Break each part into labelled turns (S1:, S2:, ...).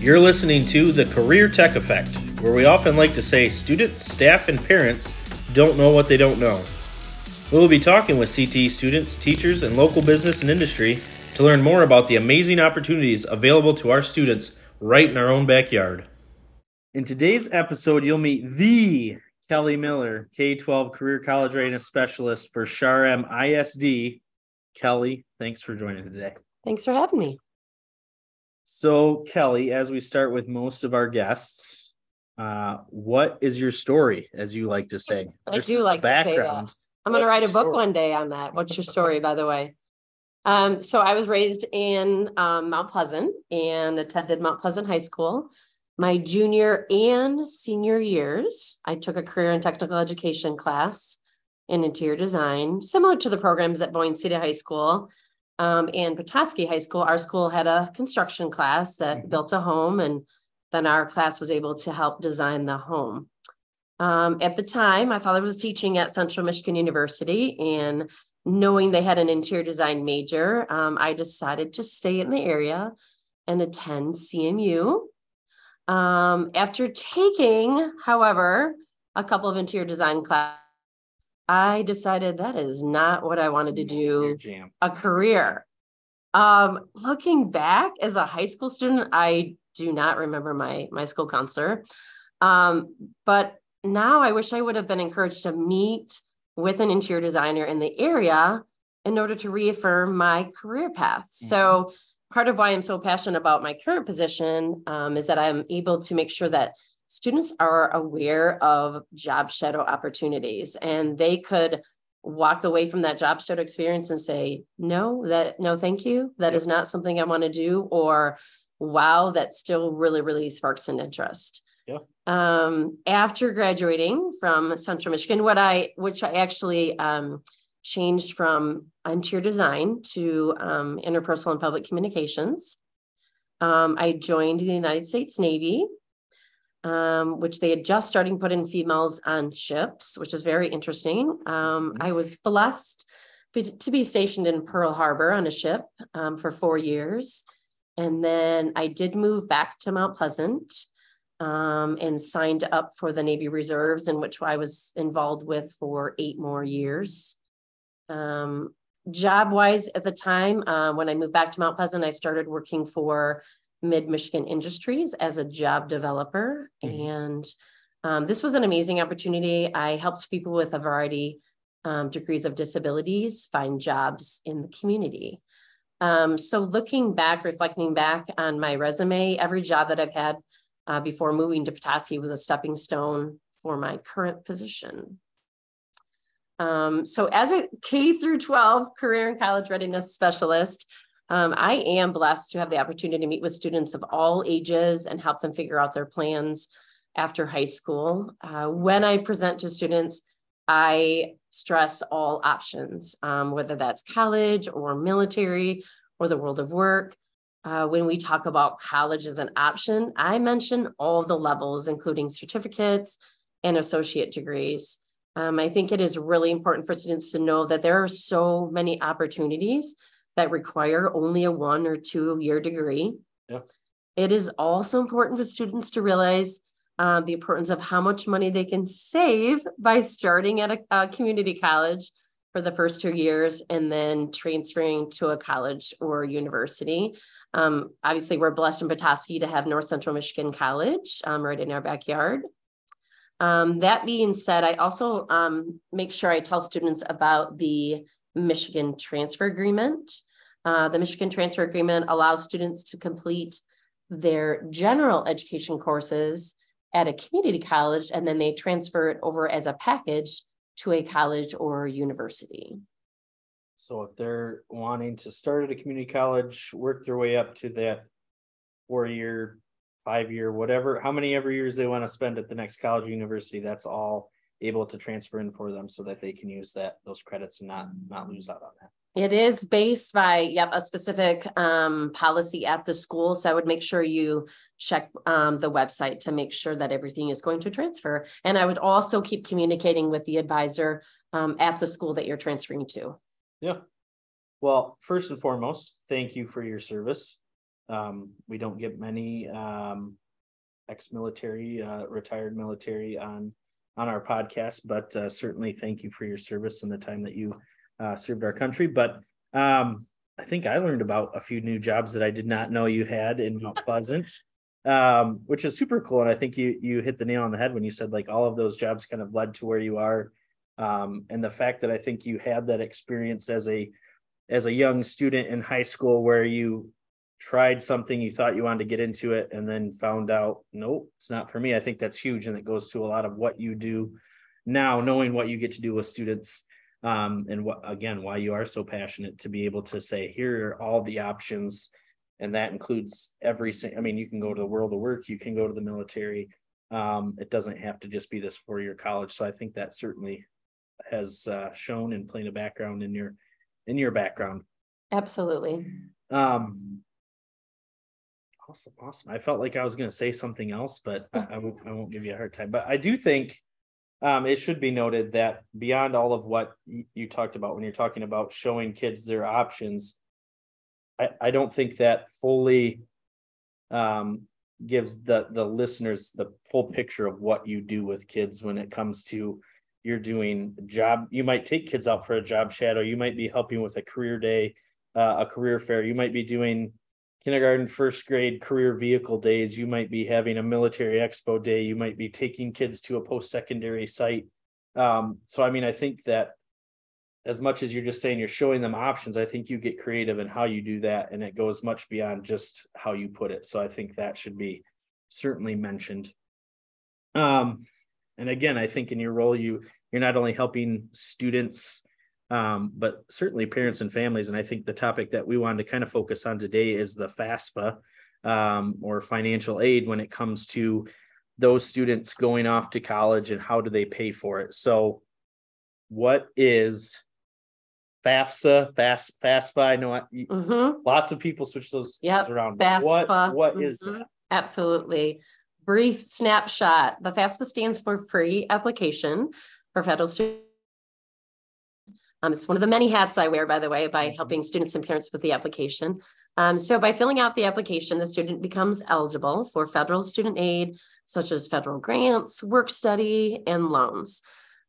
S1: You're listening to The Career Tech Effect, where we often like to say students, staff, and parents don't know what they don't know. We will be talking with CTE students, teachers, and local business and industry to learn more about the amazing opportunities available to our students right in our own backyard. In today's episode, you'll meet the Kelly Miller, K 12 Career College Readiness Specialist for Char-Em ISD. Kelly, thanks for joining today.
S2: Thanks for having me.
S1: So, Kelly, as we start with most of our guests, uh, what is your story, as you like to say?
S2: I do like to say that. I'm going to write a book story? one day on that. What's your story, by the way? Um, so I was raised in um, Mount Pleasant and attended Mount Pleasant High School. My junior and senior years, I took a career and technical education class in interior design, similar to the programs at Boyne City High School um, and Petoskey High School. Our school had a construction class that mm-hmm. built a home, and then our class was able to help design the home. Um, at the time, my father was teaching at Central Michigan University, and knowing they had an interior design major, um, I decided to stay in the area and attend CMU. Um, after taking, however, a couple of interior design classes, I decided that is not what I wanted to do a career. Um, looking back as a high school student, I do not remember my my school counselor. Um, but now I wish I would have been encouraged to meet with an interior designer in the area in order to reaffirm my career path. Mm-hmm. So part of why I'm so passionate about my current position um, is that I'm able to make sure that students are aware of job shadow opportunities and they could walk away from that job shadow experience and say no that no thank you. That is not something i want to do or wow that still really really sparks an interest.
S1: Yeah.
S2: um, after graduating from central michigan what i which i actually um, changed from interior design to um, interpersonal and public communications um, i joined the united states navy um, which they had just starting put in females on ships, which was very interesting. Um, mm-hmm. I was blessed to be stationed in Pearl Harbor on a ship um, for four years. And then I did move back to Mount Pleasant um, and signed up for the Navy Reserves, in which I was involved with for eight more years. Um, job wise, at the time, uh, when I moved back to Mount Pleasant, I started working for Mid Michigan Industries as a job developer. Mm-hmm. And um, this was an amazing opportunity. I helped people with a variety um, degrees of disabilities find jobs in the community. Um, so, looking back, reflecting back on my resume, every job that I've had uh, before moving to Petoskey was a stepping stone for my current position. Um, so, as a K through 12 career and college readiness specialist, um, I am blessed to have the opportunity to meet with students of all ages and help them figure out their plans after high school. Uh, when I present to students, I stress all options, um, whether that's college or military or the world of work. Uh, when we talk about college as an option, I mention all the levels, including certificates and associate degrees. Um, I think it is really important for students to know that there are so many opportunities that require only a one or two year degree.
S1: Yeah.
S2: It is also important for students to realize uh, the importance of how much money they can save by starting at a, a community college for the first two years and then transferring to a college or university. Um, obviously, we're blessed in Petoskey to have North Central Michigan College um, right in our backyard. Um, that being said, I also um, make sure I tell students about the Michigan Transfer Agreement. Uh, the Michigan Transfer Agreement allows students to complete their general education courses at a community college and then they transfer it over as a package to a college or university.
S1: So if they're wanting to start at a community college, work their way up to that four year, five year, whatever, how many ever years they want to spend at the next college or university, that's all able to transfer in for them so that they can use that those credits and not not lose out on that.
S2: It is based by yep a specific um, policy at the school. So I would make sure you check um, the website to make sure that everything is going to transfer. And I would also keep communicating with the advisor um, at the school that you're transferring to.
S1: Yeah. Well, first and foremost, thank you for your service. Um, we don't get many um, ex-military, uh, retired military on on our podcast, but uh, certainly thank you for your service and the time that you uh, served our country. But um, I think I learned about a few new jobs that I did not know you had in Mount Pleasant, um, which is super cool. And I think you you hit the nail on the head when you said like all of those jobs kind of led to where you are, um, and the fact that I think you had that experience as a as a young student in high school where you tried something you thought you wanted to get into it and then found out nope it's not for me i think that's huge and it goes to a lot of what you do now knowing what you get to do with students um, and what again why you are so passionate to be able to say here are all the options and that includes every i mean you can go to the world of work you can go to the military um, it doesn't have to just be this four year college so i think that certainly has uh, shown and played a background in your in your background
S2: Absolutely.
S1: um awesome awesome i felt like i was going to say something else but I, I won't i won't give you a hard time but i do think um it should be noted that beyond all of what you talked about when you're talking about showing kids their options i i don't think that fully um gives the the listeners the full picture of what you do with kids when it comes to you're doing job. You might take kids out for a job shadow. You might be helping with a career day uh, a career fair. You might be doing kindergarten first grade career vehicle days you might be having a military expo day you might be taking kids to a post-secondary site. Um, so i mean i think that as much as you're just saying you're showing them options i think you get creative in how you do that and it goes much beyond just how you put it. So i think that should be certainly mentioned. Um, and again i think in your role you you're not only helping students um, but certainly parents and families and i think the topic that we wanted to kind of focus on today is the fasfa um, or financial aid when it comes to those students going off to college and how do they pay for it so what is FAFSA, FAS, FAFSA? I know I-
S2: Mhm.
S1: lots of people switch those
S2: Yep,
S1: around. but What,
S2: FAFSA,
S1: what is
S2: mhm.
S1: that?
S2: Absolutely. Brief snapshot. The FAFSA stands for free application for federal students. Um, it's one of the many hats I wear, by the way, by helping students and parents with the application. Um, so by filling out the application, the student becomes eligible for federal student aid, such as federal grants, work study, and loans.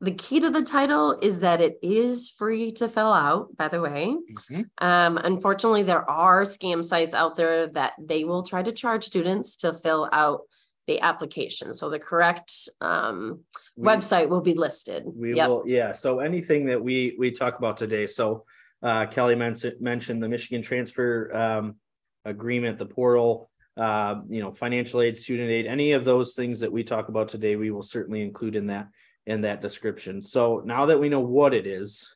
S2: The key to the title is that it is free to fill out, by the way.
S1: Mhm.
S2: Um, unfortunately, there are scam sites out there that they will try to charge students to fill out the application. So the correct um,
S1: We-
S2: website will be listed.
S1: We
S2: Yep.
S1: will, yeah, so anything that we, we talk about today, so uh, Kelly mentioned, mentioned the Michigan transfer um, agreement, the portal, uh, you know, financial aid, student aid, any of those things that we talk about today, we will certainly include in that, in that description. So now that we know what it is,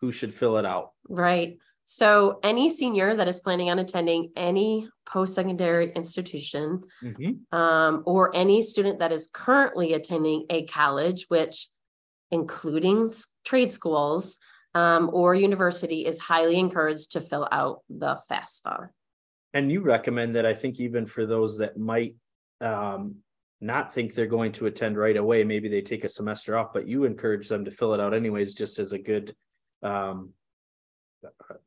S1: who should fill it out?
S2: Right. So any senior that is planning on attending any post-secondary institution
S1: Mhm.
S2: um, or any student that is currently attending a college, which including trade schools um, or university is highly encouraged to fill out the FAFSA.
S1: And you recommend that, I think even for those that might um not think they're going to attend right away, maybe they take a semester off, but you encourage them to fill it out anyways, just as a good um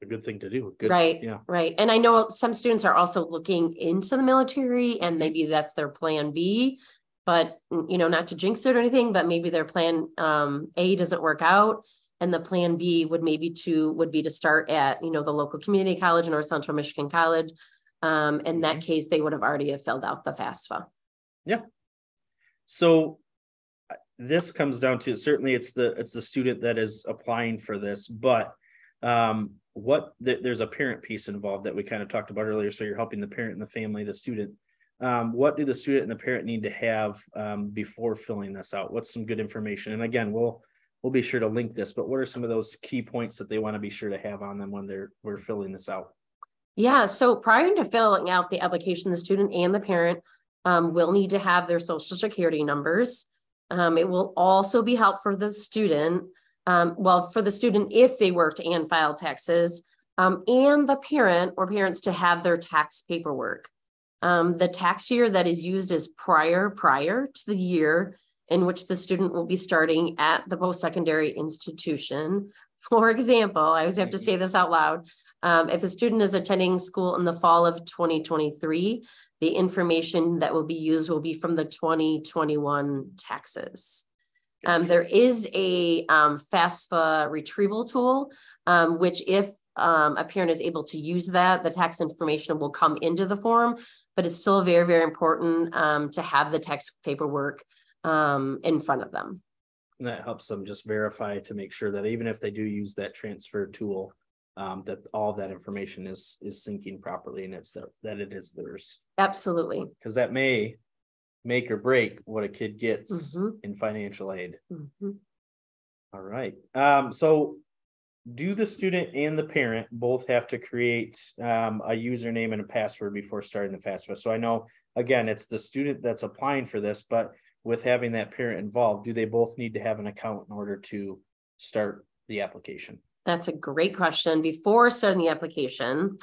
S1: a good thing to do. Good,
S2: Right.
S1: Yeah.
S2: Right. And I know some students are also looking into the military and maybe that's their plan B. But, you know, not to jinx it or anything, but maybe their plan um A doesn't work out. And the plan B would maybe to, would be to start at, you know, the local community college, North Central Michigan College. Um, in that case, they would have already have filled out the FAFSA. Yeah.
S1: So uh, this comes down to certainly it's the it's the student that is applying for this, but um what th- there's a parent piece involved that we kind of talked about earlier. So you're helping the parent and the family, the student. Um, what do the student and the parent need to have um before filling this out? What's some good information? And again, we'll we'll be sure to link this, but what are some of those key points that they want to be sure to have on them when they're we're filling this out?
S2: Yeah, so prior to filling out the application, the student and the parent um, will need to have their social security numbers. Um, it will also be helpful for the student, um, well, for the student if they worked and filed taxes, um, and the parent or parents to have their tax paperwork. Um, the tax year that is used is prior, prior to the year in which the student will be starting at the post-secondary institution. For example, I always have to say this out loud. Um, if a student is attending school in the fall of twenty twenty-three, the information that will be used will be from the twenty twenty-one taxes. Um, there is a um, FAFSA retrieval tool, um, which if um, a parent is able to use that, the tax information will come into the form, but it's still very, very important um, to have the tax paperwork um, in front of them.
S1: And that helps them just verify to make sure that even if they do use that transfer tool, um, that all that information is is syncing properly and it's that, that it is theirs.
S2: Absolutely.
S1: Because that may make or break what a kid gets
S2: Mhm.
S1: in financial aid.
S2: Mhm.
S1: All right. Um, so do the student and the parent both have to create um, a username and a password before starting the FAFSA? So I know, again, it's the student that's applying for this, but with having that parent involved, do they both need to have an account in order to start the application?
S2: That's a great question. Before starting the application,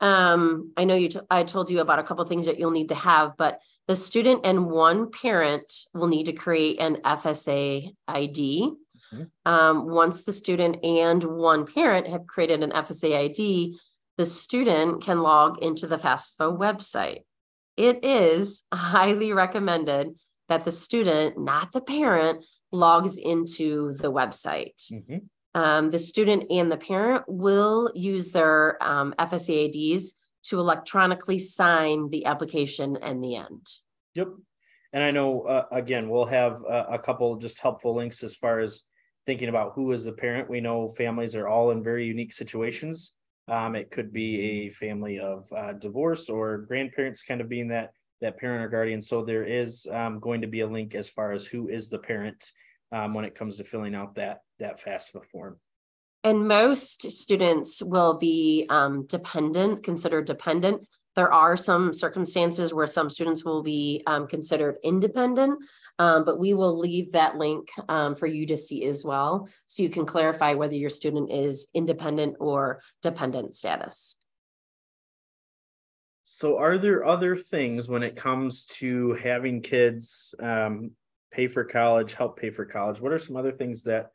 S2: um, I know you, t- I told you about a couple things that you'll need to have, but the student and one parent will need to create an FSA ID.
S1: Mhm.
S2: Um, once the student and one parent have created an FSA ID, the student can log into the FAFSA website. It is highly recommended that the student, not the parent, logs into the website.
S1: Mhm.
S2: Um, the student and the parent will use their um, FSA IDs to electronically sign the application and the end.
S1: Yep. And I know, uh, again, we'll have a, a couple just helpful links as far as thinking about who is the parent. We know families are all in very unique situations. Um, it could be a family of uh, divorce or grandparents kind of being that that parent or guardian. So there is um, going to be a link as far as who is the parent um, when it comes to filling out that that FAFSA form.
S2: And most students will be um, dependent, considered dependent. There are some circumstances where some students will be um, considered independent, um, but we will leave that link um, for you to see as well. So you can clarify whether your student is independent or dependent status.
S1: So are there other things when it comes to having kids um, pay for college, help pay for college? What are some other things that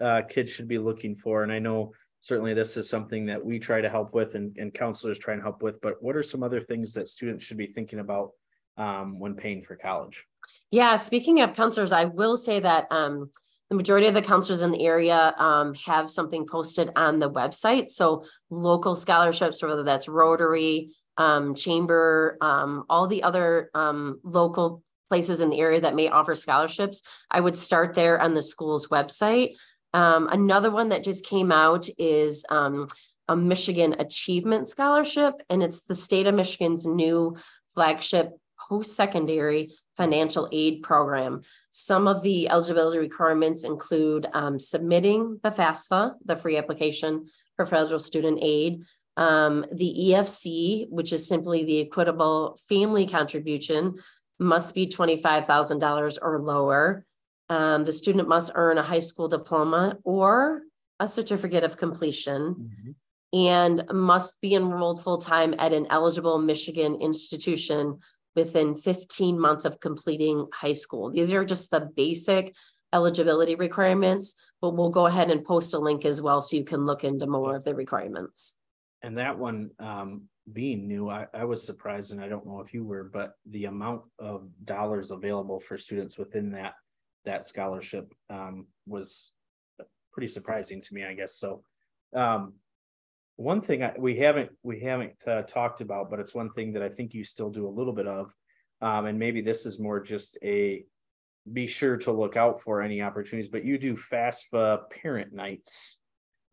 S1: uh, kids should be looking for? And I know certainly this is something that we try to help with and, and counselors try and help with, but what are some other things that students should be thinking about um, when paying for college?
S2: Yeah, speaking of counselors, I will say that um, the majority of the counselors in the area um, have something posted on the website. So local scholarships, whether that's Rotary, um, Chamber, um, all the other um, local places in the area that may offer scholarships, I would start there on the school's website. Um, another one that just came out is um, a Michigan Achievement Scholarship, and it's the state of Michigan's new flagship post-secondary financial aid program. Some of the eligibility requirements include um, submitting the FAFSA, the free application for federal student aid, um, the EFC, which is simply the equitable family contribution, must be $25,000 or lower. Um, the student must earn a high school diploma or a certificate of completion and must be enrolled full-time at an eligible Michigan institution within 15 months of completing high school. These are just the basic eligibility requirements, but we'll go ahead and post a link as well so you can look into more of the requirements.
S1: And that one, um, being new, I, I was surprised, and I don't know if you were, but the amount of dollars available for students within that, that scholarship, um, was pretty surprising to me, I guess, so. Um, one thing I, we haven't, we haven't, uh, talked about, but it's one thing that I think you still do a little bit of. Um, and maybe this is more just a, be sure to look out for any opportunities, but you do FAFSA parent nights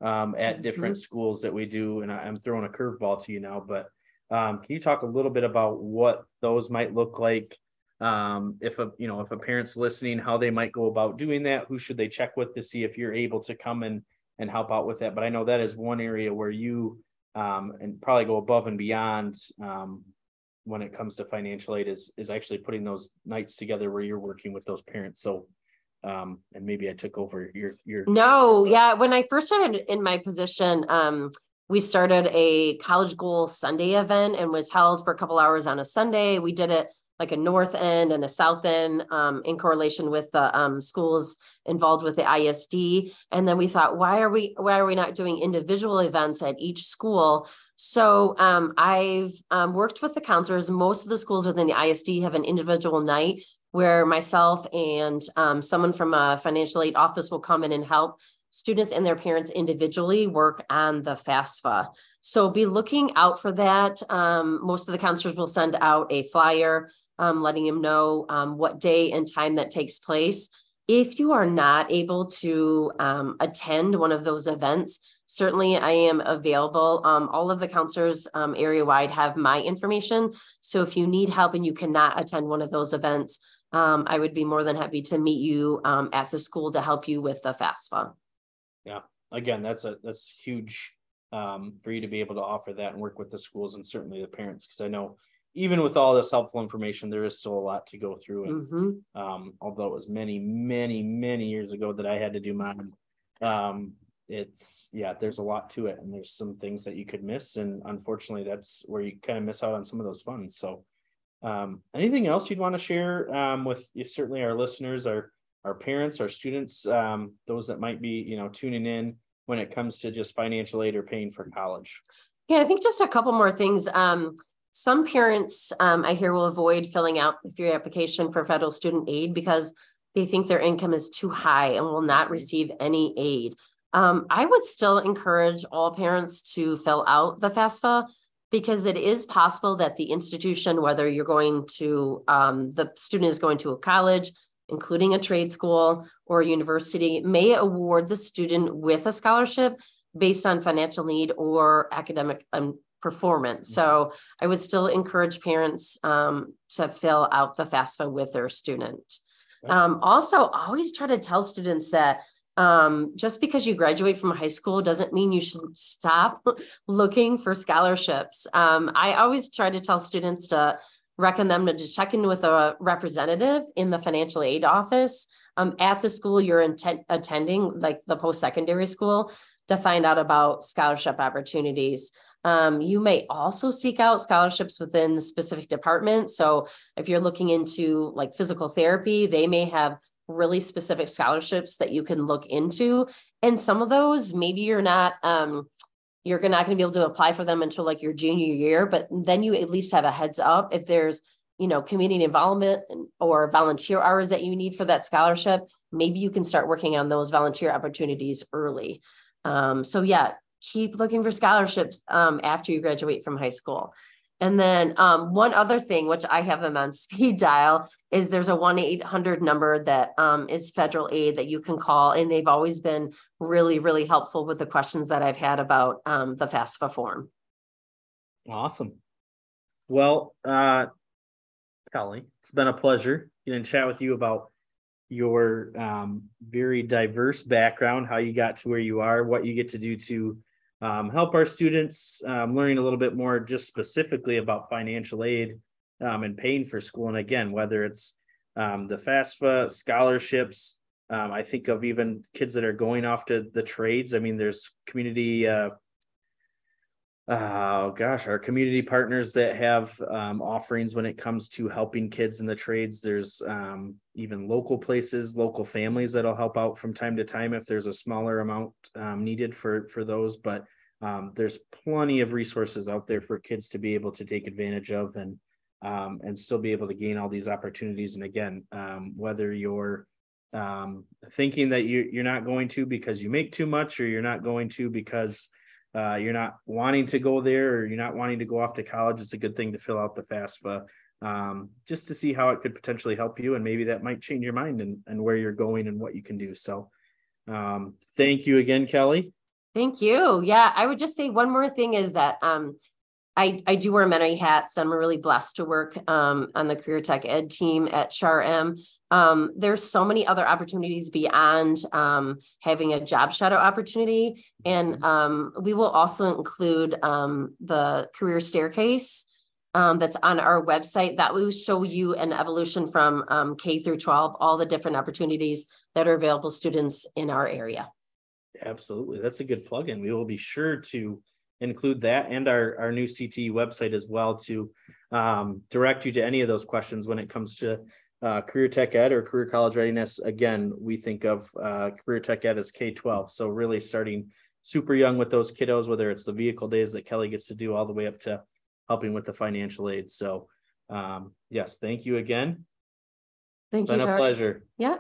S1: um, at different schools that we do, and I- I'm throwing a curveball to you now, but um, can you talk a little bit about what those might look like? Um, if a, you know, if a parent's listening, how they might go about doing that, who should they check with to see if you're able to come and and help out with that? But I know that is one area where you um, and probably go above and beyond um, when it comes to financial aid is is actually putting those nights together where you're working with those parents. So um, and maybe I took over your your
S2: No, yeah, when I first started in my position, um, we started a college goal Sunday event and was held for a couple hours on a Sunday. We did it like a north end and a south end um, in correlation with the um, schools involved with the ISD. And then we thought, why are we why are we not doing individual events at each school? So um, I've um, worked with the counselors. Most of the schools within the ISD have an individual night where myself and um, someone from a financial aid office will come in and help students and their parents individually work on the FAFSA. So be looking out for that. Um, most of the counselors will send out a flyer um, letting them know um, what day and time that takes place. If you are not able to um, attend one of those events, certainly I am available. Um, all of the counselors um, area wide have my information. So if you need help and you cannot attend one of those events, um, I would be more than happy to meet you at the school to help you with the FAFSA.
S1: Yeah, again, that's a that's huge for you to be able to offer that and work with the schools and certainly the parents because I know even with all this helpful information, there is still a lot to go through. And
S2: Mhm.
S1: um, although it was many, many, many years ago that I had to do mine, um, it's yeah, there's a lot to it, and there's some things that you could miss, and unfortunately, that's where you kind of miss out on some of those funds. So, um, anything else you'd want to share um, with certainly our listeners, our our parents, our students, um, those that might be you know tuning in when it comes to just financial aid or paying for college?
S2: Yeah, I think just a couple more things. Um, some parents um, I hear will avoid filling out the three application for federal student aid because they think their income is too high and will not mm-hmm. receive any aid. Um, I would still encourage all parents to fill out the FAFSA because it is possible that the institution, whether you're going to, um, the student is going to a college, including a trade school or a university, may award the student with a scholarship based on financial need or academic um, performance. Mm-hmm. So I would still encourage parents um, to fill out the FAFSA with their student. Um, also, always try to tell students that um, just because you graduate from high school doesn't mean you should stop looking for scholarships. Um, I always try to tell students to recommend them to check in with a representative in the financial aid office um, at the school you're intent- attending, like the post secondary school, to find out about scholarship opportunities. Um, you may also seek out scholarships within specific department. So if you're looking into like physical therapy, they may have really specific scholarships that you can look into. And some of those, maybe you're not um, you're not going to be able to apply for them until like your junior year, but then you at least have a heads up if there's you know community involvement or volunteer hours that you need for that scholarship. Maybe you can start working on those volunteer opportunities early. Um, so yeah, keep looking for scholarships um, after you graduate from high school. And then um, one other thing, which I have them on speed dial, is there's a 1 800 number that um, is federal aid that you can call. And they've always been really, really helpful with the questions that I've had about um, the FAFSA form.
S1: Awesome. Well, uh, Kelly, it's been a pleasure getting to chat with you about your um, very diverse background, how you got to where you are, what you get to do to um, help our students um, learning a little bit more just specifically about financial aid um, and paying for school. And again, whether it's um, the FAFSA scholarships, um, I think of even kids that are going off to the trades. I mean, there's community uh, oh gosh, our community partners that have um, offerings when it comes to helping kids in the trades. There's um, even local places, local families that'll help out from time to time if there's a smaller amount um, needed for for those. But um, there's plenty of resources out there for kids to be able to take advantage of and um, and still be able to gain all these opportunities. And again, um, whether you're thinking that you, you're not going to because you make too much, or you're not going to because uh, you're not wanting to go there or you're not wanting to go off to college, it's a good thing to fill out the FAFSA um, just to see how it could potentially help you. And maybe that might change your mind and, and where you're going and what you can do. So um, thank you again, Kelly.
S2: Thank you. Yeah, I would just say one more thing is that um, I, I do wear many hats. I'm really blessed to work um, on the career tech ed team at Char-Em. Um, there's so many other opportunities beyond um, having a job shadow opportunity. And mm-hmm. um, we will also include um, the career staircase um, that's on our website that will show you an evolution from K through 12, all the different opportunities that are available students in our area.
S1: Absolutely. That's a good plug in. We will be sure to include that and our, our new CTE website as well to um, direct you to any of those questions when it comes to uh, career tech ed or career college readiness. Again, we think of uh, career tech ed as K 12. So, really starting super young with those kiddos, whether it's the vehicle days that Kelly gets to do all the way up to helping with the financial aid. So, um, yes, thank you again.
S2: Thank
S1: It's been a pleasure.
S2: Yeah.